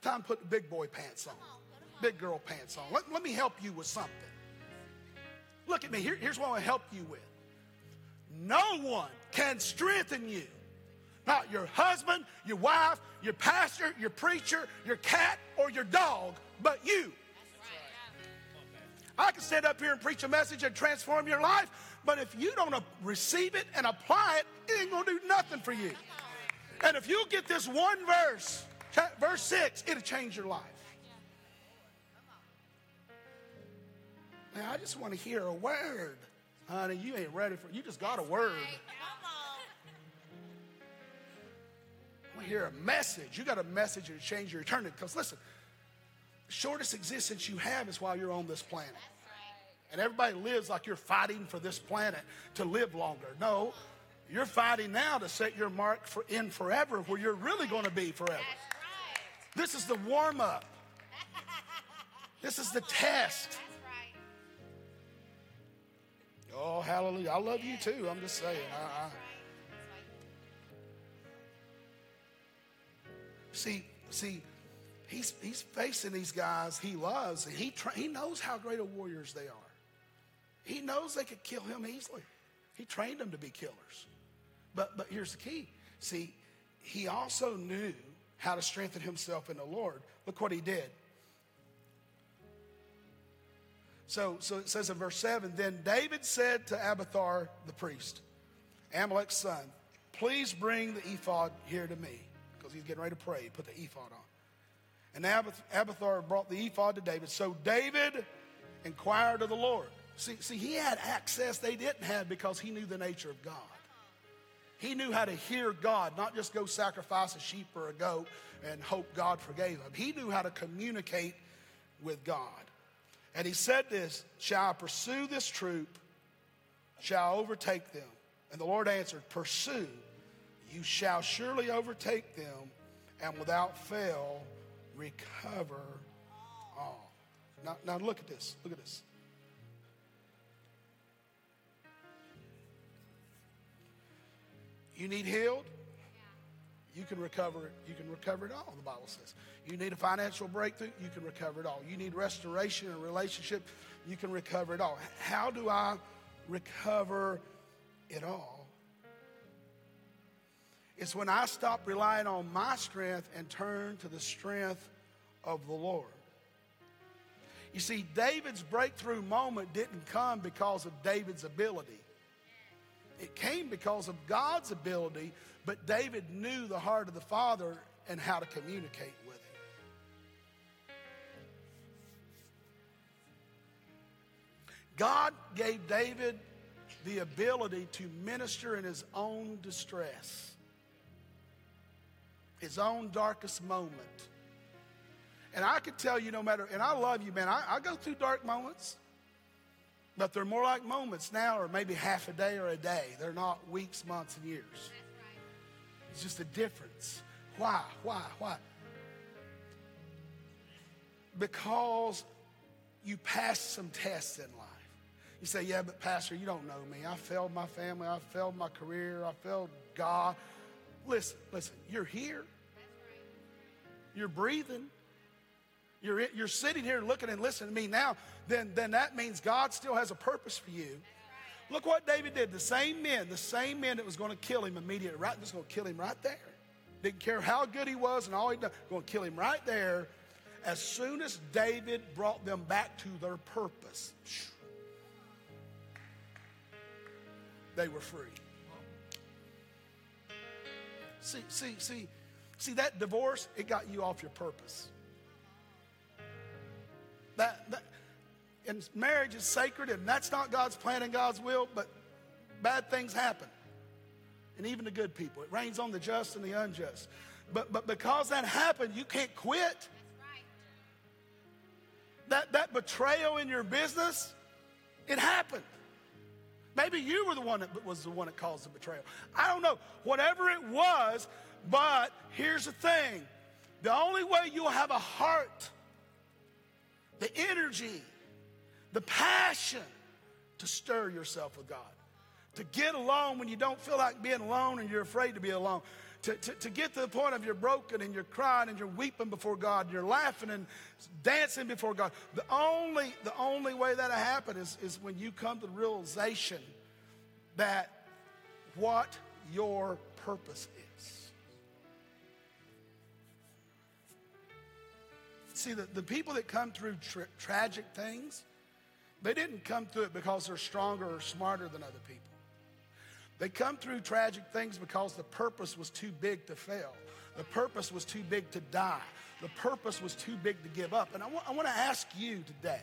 Time to put the big boy pants on, Come on. Put 'em on. big girl pants on. Let, let me help you with something. Look at me. Here, here's what I want to help you with. No one can strengthen you. Not your husband, your wife, your pastor, your preacher, your cat, or your dog, but you. I can stand up here and preach a message and transform your life, but if you don't receive it and apply it, it ain't gonna do nothing for you. And if you get this one verse, verse six, it'll change your life. Now, I just want to hear a word. Honey, you ain't ready for You just got a word. I want to hear a message. You got a message to change your eternity. Because listen, the shortest existence you have is while you're on this planet. And everybody lives like you're fighting for this planet to live longer. No, you're fighting now to set your mark for, in forever where you're really going to be forever. Right. This is the warm up. This is the test. Right. Oh, hallelujah. I love you too. I'm just saying. I, I, see, see, he's, he's facing these guys he loves, and he, tra- he knows how great of warriors they are. He knows they could kill him easily. He trained them to be killers. But, but here's the key. See, he also knew how to strengthen himself in the Lord. Look what he did. So, so it says in verse 7 Then David said to Abiathar the priest, Amalek's son, please bring the ephod here to me. Because he's getting ready to pray. Put the ephod on. And Abath- Abiathar brought the ephod to David. So David inquired of the Lord. See, see, he had access they didn't have because he knew the nature of God. He knew how to hear God, not just go sacrifice a sheep or a goat and hope God forgave him. He knew how to communicate with God. And he said this Shall I pursue this troop? Shall I overtake them? And the Lord answered, Pursue. You shall surely overtake them, and without fail recover all. Now, now look at this. Look at this. You need healed? You can recover it. You can recover it all, the Bible says. You need a financial breakthrough, you can recover it all. You need restoration in a relationship, you can recover it all. How do I recover it all? It's when I stop relying on my strength and turn to the strength of the Lord. You see, David's breakthrough moment didn't come because of David's ability. It came because of God's ability, but David knew the heart of the Father and how to communicate with him. God gave David the ability to minister in his own distress, his own darkest moment. And I can tell you, no matter, and I love you, man, I, I go through dark moments, but they're more like moments now, or maybe half a day or a day. They're not weeks, months, and years. It's just a difference. Why? Why? Why? Because you passed some tests in life. You say, yeah, but Pastor, you don't know me. I failed my family. I failed my career. I failed God. Listen, listen, you're here. You're breathing. You're, you're sitting here looking and listening to me now. Then, then that means God still has a purpose for you. Look what David did. The same men, the same men that was going to kill him immediately, right? Just going to kill him right there. Didn't care how good he was and all he done. Going to kill him right there. As soon as David brought them back to their purpose, they were free. See, see, see, see that divorce, it got you off your purpose. That, that and marriage is sacred, and that's not God's plan and God's will, but bad things happen. And even the good people. It rains on the just and the unjust. But, but because that happened, you can't quit. That, that betrayal in your business, it happened. Maybe you were the one that was the one that caused the betrayal. I don't know. Whatever it was, but here's the thing the only way you'll have a heart, the energy, the passion to stir yourself with God, to get alone when you don't feel like being alone and you're afraid to be alone. To, to, to, get to the point of you're broken and you're crying and you're weeping before God and you're laughing and dancing before God. The only, the only way that'll happen is, is when you come to the realization that what your purpose See, the, the people that come through tra- tragic things, they didn't come through it because they're stronger or smarter than other people. They come through tragic things because the purpose was too big to fail. The purpose was too big to die. The purpose was too big to give up. And I want, I want to ask you today,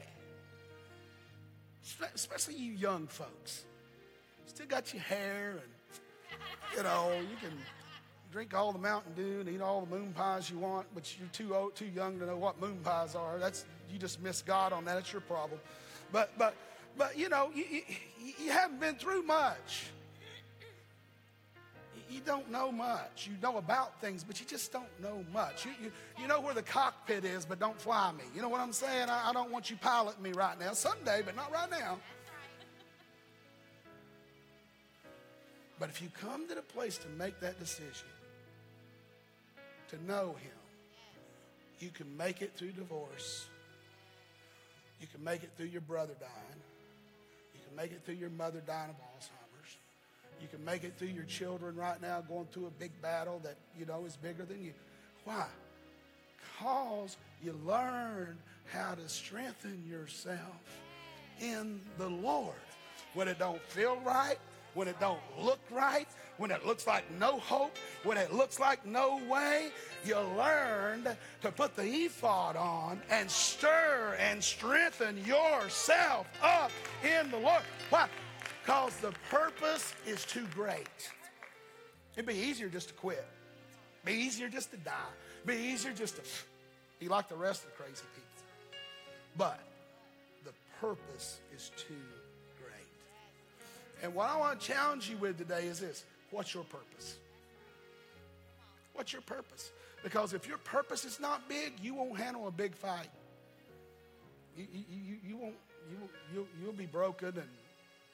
especially you young folks, still got your hair and, you know, you can drink all the Mountain Dew and eat all the moon pies you want, but you're too old, too young to know what moon pies are. That's you just miss God on that. It's your problem. But but but you know you, you, you haven't been through much. You don't know much. You know about things, but you just don't know much. You, you, you know where the cockpit is, but don't fly me. You know what I'm saying? I, I don't want you piloting me right now. Someday, but not right now. But if you come to the place to make that decision, to know Him, you can make it through divorce. You can make it through your brother dying. You can make it through your mother dying of Alzheimer's. You can make it through your children right now going through a big battle that, you know, is bigger than you. Why? Because you learn how to strengthen yourself in the Lord. When it don't feel right, when it don't look right, when it looks like no hope, when it looks like no way, you learned to put the ephod on and stir and strengthen yourself up in the Lord. Why? Because the purpose is too great. It'd be easier just to quit. It'd Be easier just to die. It'd Be easier just to be like the rest of the crazy people. But the purpose is too great. And what I want to challenge you with today is this what's your purpose? What's your purpose? Because if your purpose is not big, you won't handle a big fight. You, you, you, you won't, you, you'll, you'll be broken and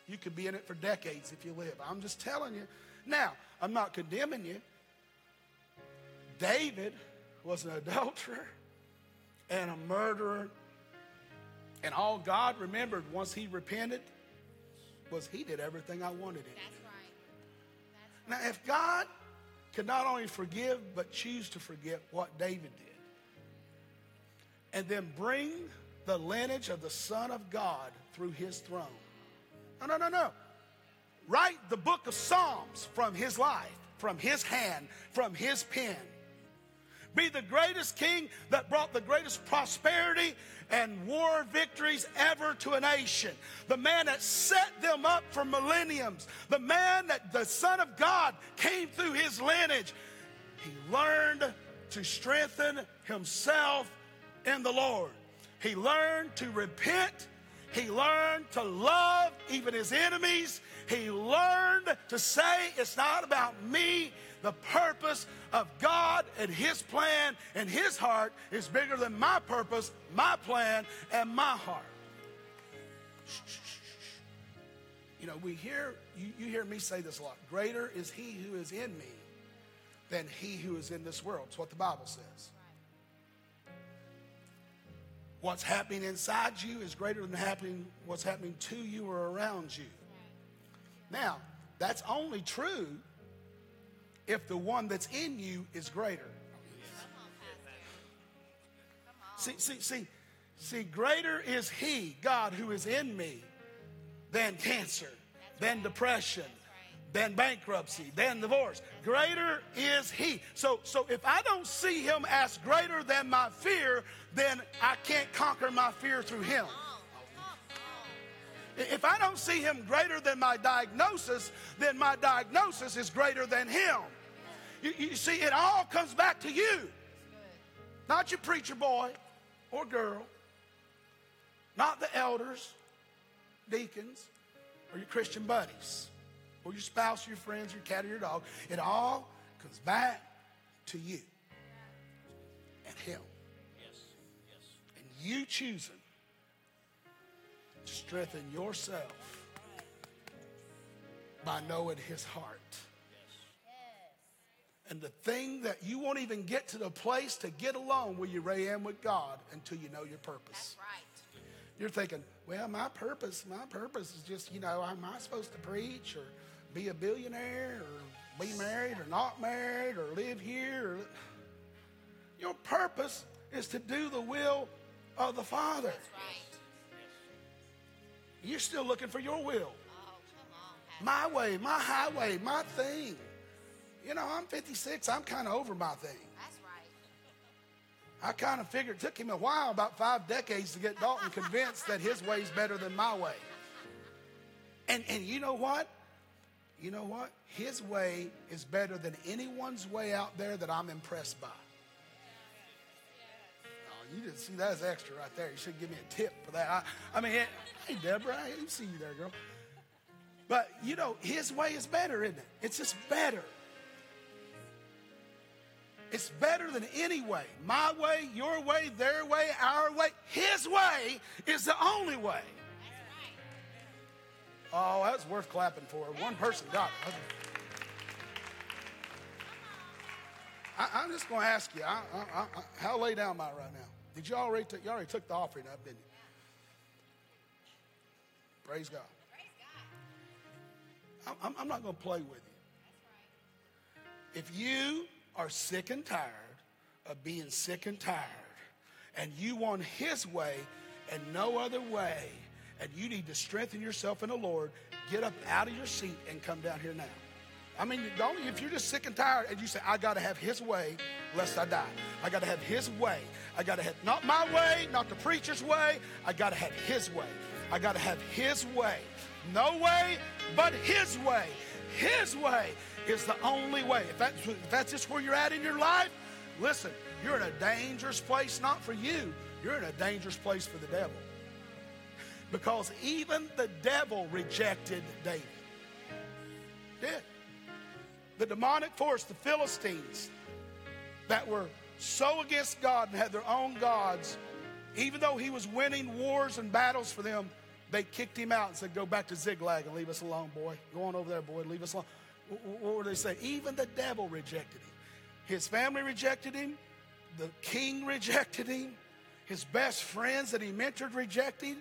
you could be in it for decades if you live. I'm just telling you. Now, I'm not condemning you. David was an adulterer and a murderer. And all God remembered once he repented was he did everything I wanted him to. Now, if God could not only forgive, but choose to forget what David did, and then bring the lineage of the Son of God through his throne. No, no, no, no. Write the book of Psalms from his life, from his hand, from his pen. Be the greatest king that brought the greatest prosperity and war victories ever to a nation. The man that set them up for millenniums. The man that the Son of God came through his lineage. He learned to strengthen himself in the Lord. He learned to repent. He learned to love even his enemies. He learned to say, It's not about me. The purpose of God and his plan and his heart is bigger than my purpose, my plan, and my heart. You know, we hear, you, you hear me say this a lot. Greater is he who is in me than he who is in this world. It's what the Bible says. What's happening inside you is greater than happening what's happening to you or around you. Now, that's only true if the one that's in you is greater. See, see, see, see, greater is he, God, who is in me, than cancer, than depression, than bankruptcy, than divorce. Greater is he. So, so if I don't see him as greater than my fear, then I can't conquer my fear through him. If I don't see him greater than my diagnosis, then my diagnosis is greater than him. You, you see, it all comes back to you, not your preacher boy or girl, not the elders, deacons, or your Christian buddies, or your spouse, your friends, your cat, or your dog. It all comes back to you and him. And you choosing to strengthen yourself by knowing his heart. And the thing that you won't even get to the place to get alone where you am with God until you know your purpose. That's right. You're thinking, well, my purpose, my purpose is just, you know, am I supposed to preach or be a billionaire or be married or not married or live here? Your purpose is to do the will of the Father. That's right. You're still looking for your will. Oh, come on, My way, my highway, my thing. You know, I'm 56. I'm kind of over my thing. That's right. I kind of figured it took him a while, about five decades, to get Dalton convinced that his way's better than my way. And, and you know what? You know what? His way is better than anyone's way out there that I'm impressed by. Oh, you didn't see that as extra right there. You should give me a tip for that. I, I mean, it, hey, Deborah, I didn't see you there, girl. But, you know, his way is better, isn't it? It's just better. It's better than any way. My way, your way, their way, our way. His way is the only way. Oh, that's worth clapping for. One person got it. I, am just going to ask you, I, I, I, how lay down am I right now? Did you already, t- you already took the offering up, didn't you? Praise God. Praise God. I'm, I'm not going to play with you. If you are sick and tired of being sick and tired, and you want His way and no other way, and you need to strengthen yourself in the Lord, get up out of your seat and come down here now. I mean, don't, if you're just sick and tired and you say, I got to have His way lest I die. I got to have His way. I got to have, not my way, not the preacher's way. I got to have His way. I got to have His way. No way but His way. His way is the only way. If that's, if that's just where you're at in your life, listen, you're in a dangerous place, not for you, you're in a dangerous place for the devil. Because even the devil rejected David. Did. The demonic force, the Philistines, that were so against God and had their own gods, even though he was winning wars and battles for them, they kicked him out and said, Go back to Ziklag and leave us alone, boy. Go on over there, boy, leave us alone. What were they saying? Even the devil rejected him. His family rejected him. The king rejected him. His best friends that he mentored rejected him.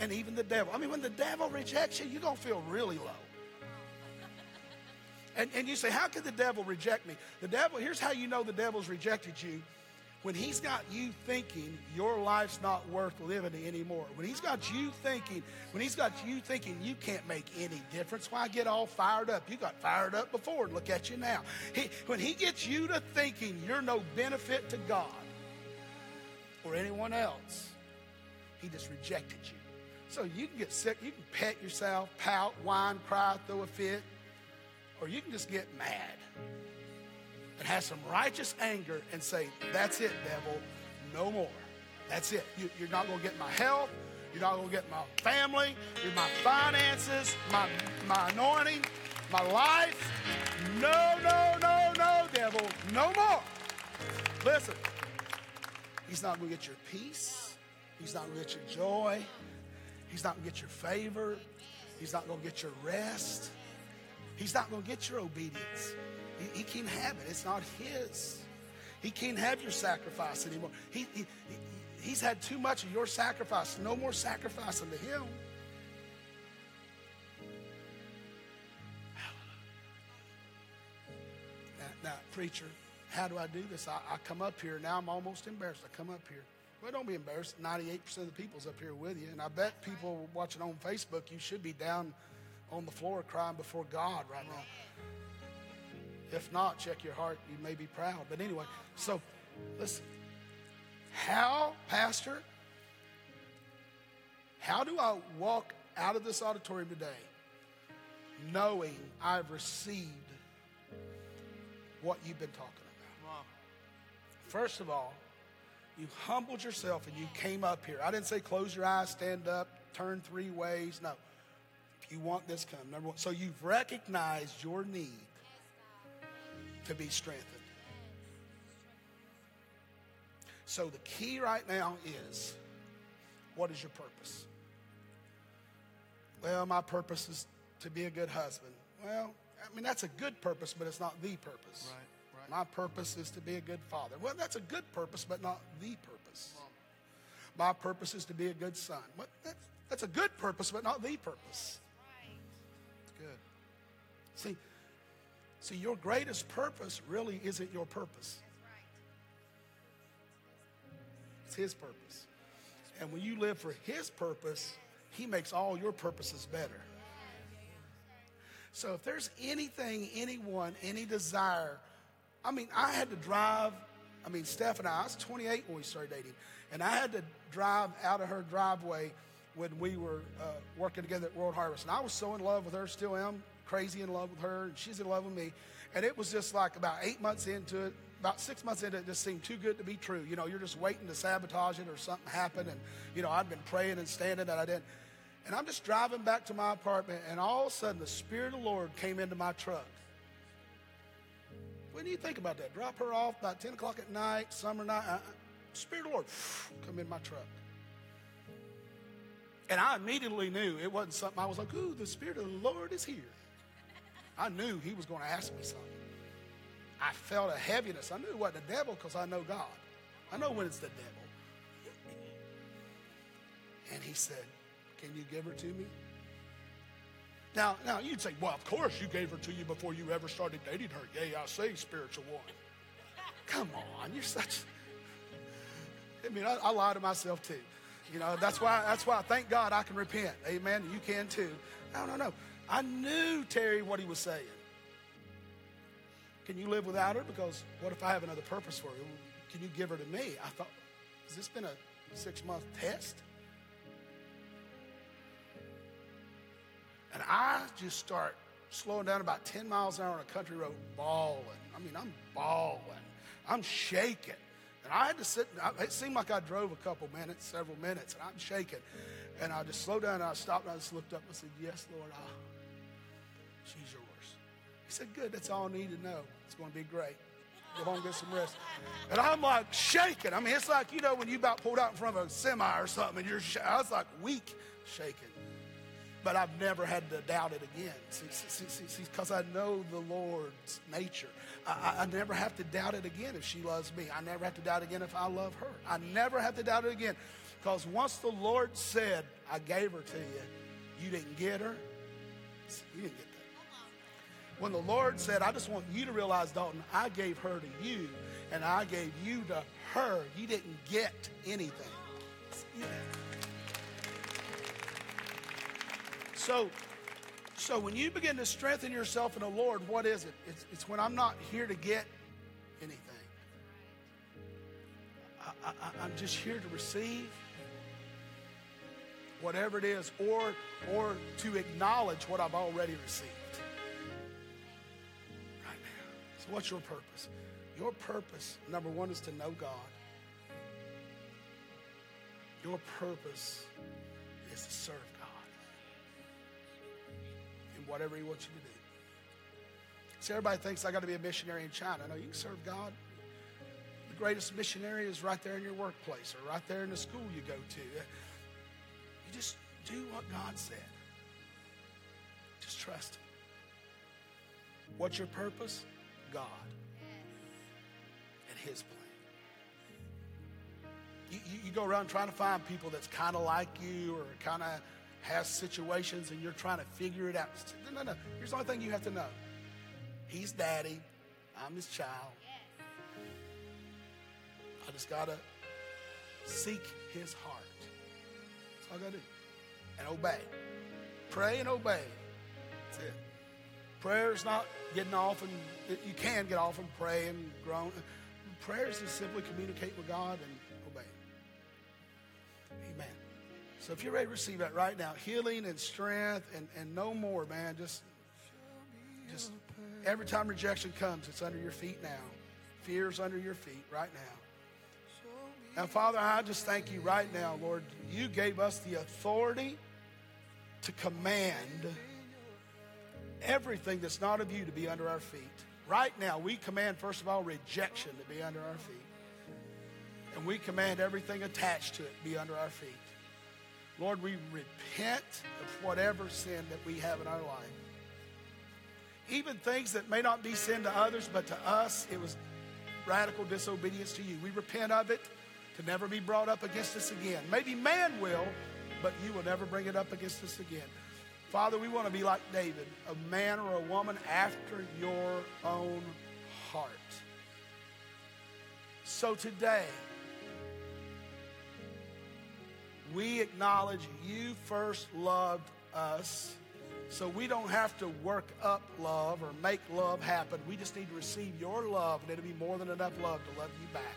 And even the devil. I mean, when the devil rejects you, you're going to feel really low. And, and you say, How could the devil reject me? The devil, here's how you know the devil's rejected you. When he's got you thinking your life's not worth living anymore, when he's got you thinking, when he's got you thinking you can't make any difference, why get all fired up? You got fired up before, look at you now. He, when he gets you to thinking you're no benefit to God or anyone else, he just rejected you. So you can get sick, you can pet yourself, pout, whine, cry, throw a fit, or you can just get mad and have some righteous anger and say, That's it, devil, no more. That's it. You, are not going to get my health. You're not going to get my family, you're my finances, my, my anointing, my life. No, no, no, no, devil, no more. Listen, he's not going to get your peace. He's not going to get your joy. He's not going to get your favor. He's not going to get your rest. He's not going to get your obedience. He, can't have it. It's not his. He can't have your sacrifice anymore. He, he, he's had too much of your sacrifice. No more sacrifice unto him. Now, now, preacher, how do I do this? I, I come up here. Now I'm almost embarrassed. I come up here. Well, don't be embarrassed. 98% of the people's up here with you. And I bet people watching on Facebook, you should be down on the floor crying before God right now. If not, check your heart. You may be proud. But anyway, so listen. How, Pastor, how do I walk out of this auditorium today knowing I've received what you've been talking about? First of all, you humbled yourself and you came up here. I didn't say close your eyes, stand up, turn three ways. No. If you want this, come. Number one. So you've recognized your need to be strengthened. So the key right now is what is your purpose? Well, my purpose is to be a good husband. Well, I mean, that's a good purpose, but it's not the purpose. Right, right. My purpose is to be a good father. Well, that's a good purpose, but not the purpose. My purpose is to be a good son. Well, that's, that's a good purpose, but not the purpose. It's good. See, See, your greatest purpose really isn't your purpose. It's His purpose. And when you live for His purpose, He makes all your purposes better. So if there's anything, anyone, any desire, I mean, I had to drive. I mean, Steph and I, I was 28 when we started dating, and I had to drive out of her driveway when we were uh, working together at World Harvest. And I was so in love with her, still am, crazy in love with her, and she's in love with me. And it was just like about eight months into it, about six months into it, it just seemed too good to be true. You know, you're just waiting to sabotage it or something happen. And, you know, I'd been praying and standing and I didn't. And I'm just driving back to my apartment, and all of a sudden the Spirit of the Lord came into my truck. When you think about that? Drop her off about 10 o'clock at night, summer night. Uh, Spirit of the Lord come in my truck. And I immediately knew it wasn't something I was like, ooh, the Spirit of the Lord is here. I knew he was going to ask me something. I felt a heaviness. I knew wasn't the devil because I know God. I know when it's the devil. And he said, Can you give her to me? Now, now you'd say, Well, of course you gave her to you before you ever started dating her. Yeah, I say, spiritual one. Come on, you're such. I mean, I, I lie to myself too. You know, that's why that's why thank God I can repent. Amen. You can too. No, no, no. I knew Terry what he was saying. Can you live without her? Because what if I have another purpose for you? Can you give her to me? I thought, has this been a six month test? And I just start slowing down about 10 miles an hour on a country road, bawling. I mean, I'm bawling. I'm shaking. And I had to sit, it seemed like I drove a couple minutes, several minutes, and I'm shaking. And I just slowed down and I stopped and I just looked up and said, Yes, Lord, I She's yours. He said, Good, that's all I need to know. It's going to be great. Go home, get some rest. And I'm like shaking. I mean, it's like, you know, when you about pulled out in front of a semi or something and you're, sh- I was like weak shaking. but I've never had to doubt it again. See, because I know the Lord's nature. I, I, I never have to doubt it again if she loves me. I never have to doubt it again if I love her. I never have to doubt it again. Because once the Lord said, I gave her to you, you didn't get her, you didn't get. When the Lord said, I just want you to realize, Dalton, I gave her to you, and I gave you to her, you didn't get anything. So, so when you begin to strengthen yourself in the Lord, what is it? It's, it's when I'm not here to get anything. I, I, I'm just here to receive whatever it is, or or to acknowledge what I've already received. What's your purpose? Your purpose, number one, is to know God. Your purpose is to serve God in whatever He wants you to do. See, everybody thinks I got to be a missionary in China. No, you can serve God. The greatest missionary is right there in your workplace or right there in the school you go to. You just do what God said. Just trust Him. What's your purpose? God and His plan. You, you, you go around trying to find people that's kind of like you or kind of has situations and you're trying to figure it out. No, no, no. Here's the only thing you have to know He's daddy, I'm His child. I just got to seek His heart. That's all I got to do. And obey. Pray and obey. That's it. Prayer is not getting off and you can get off and pray and groan. Prayer is to simply communicate with God and obey. Amen. So if you're ready to receive that right now, healing and strength and, and no more, man, just just every time rejection comes, it's under your feet now. Fear's under your feet right now. And Father, I just thank you right now, Lord. You gave us the authority to command everything that's not of you to be under our feet. Right now, we command, first of all, rejection to be under our feet. And we command everything attached to it be under our feet. Lord, we repent of whatever sin that we have in our life. Even things that may not be sin to others, but to us, it was radical disobedience to you. We repent of it to never be brought up against us again. Maybe man will, but you will never bring it up against us again. Father, we want to be like David, a man or a woman after your own heart. So today, we acknowledge you first loved us, so we don't have to work up love or make love happen. We just need to receive your love, and it'll be more than enough love to love you back.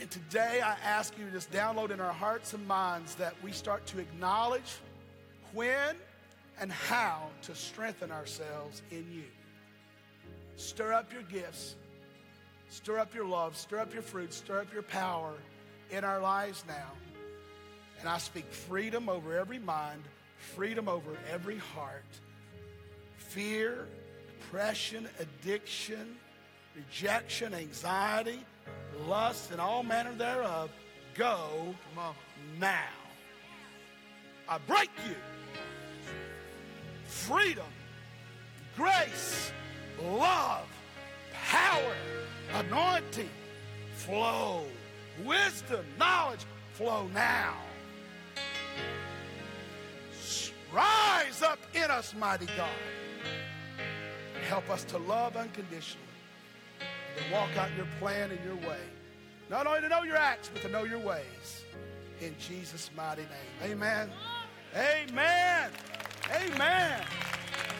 And today, I ask you to just download in our hearts and minds that we start to acknowledge when and how to strengthen ourselves in you. Stir up your gifts, stir up your love, stir up your fruit, stir up your power in our lives now. And I speak freedom over every mind, freedom over every heart. Fear, depression, addiction, rejection, anxiety, lust, and all manner thereof go now. I break you. Freedom, grace, love, power, anointing, flow, wisdom, knowledge, flow now. Rise up in us, mighty God. Help us to love unconditionally and to walk out your plan and your way. Not only to know your acts, but to know your ways. In Jesus' mighty name. Amen. Amen. Amen.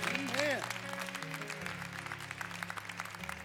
Amen.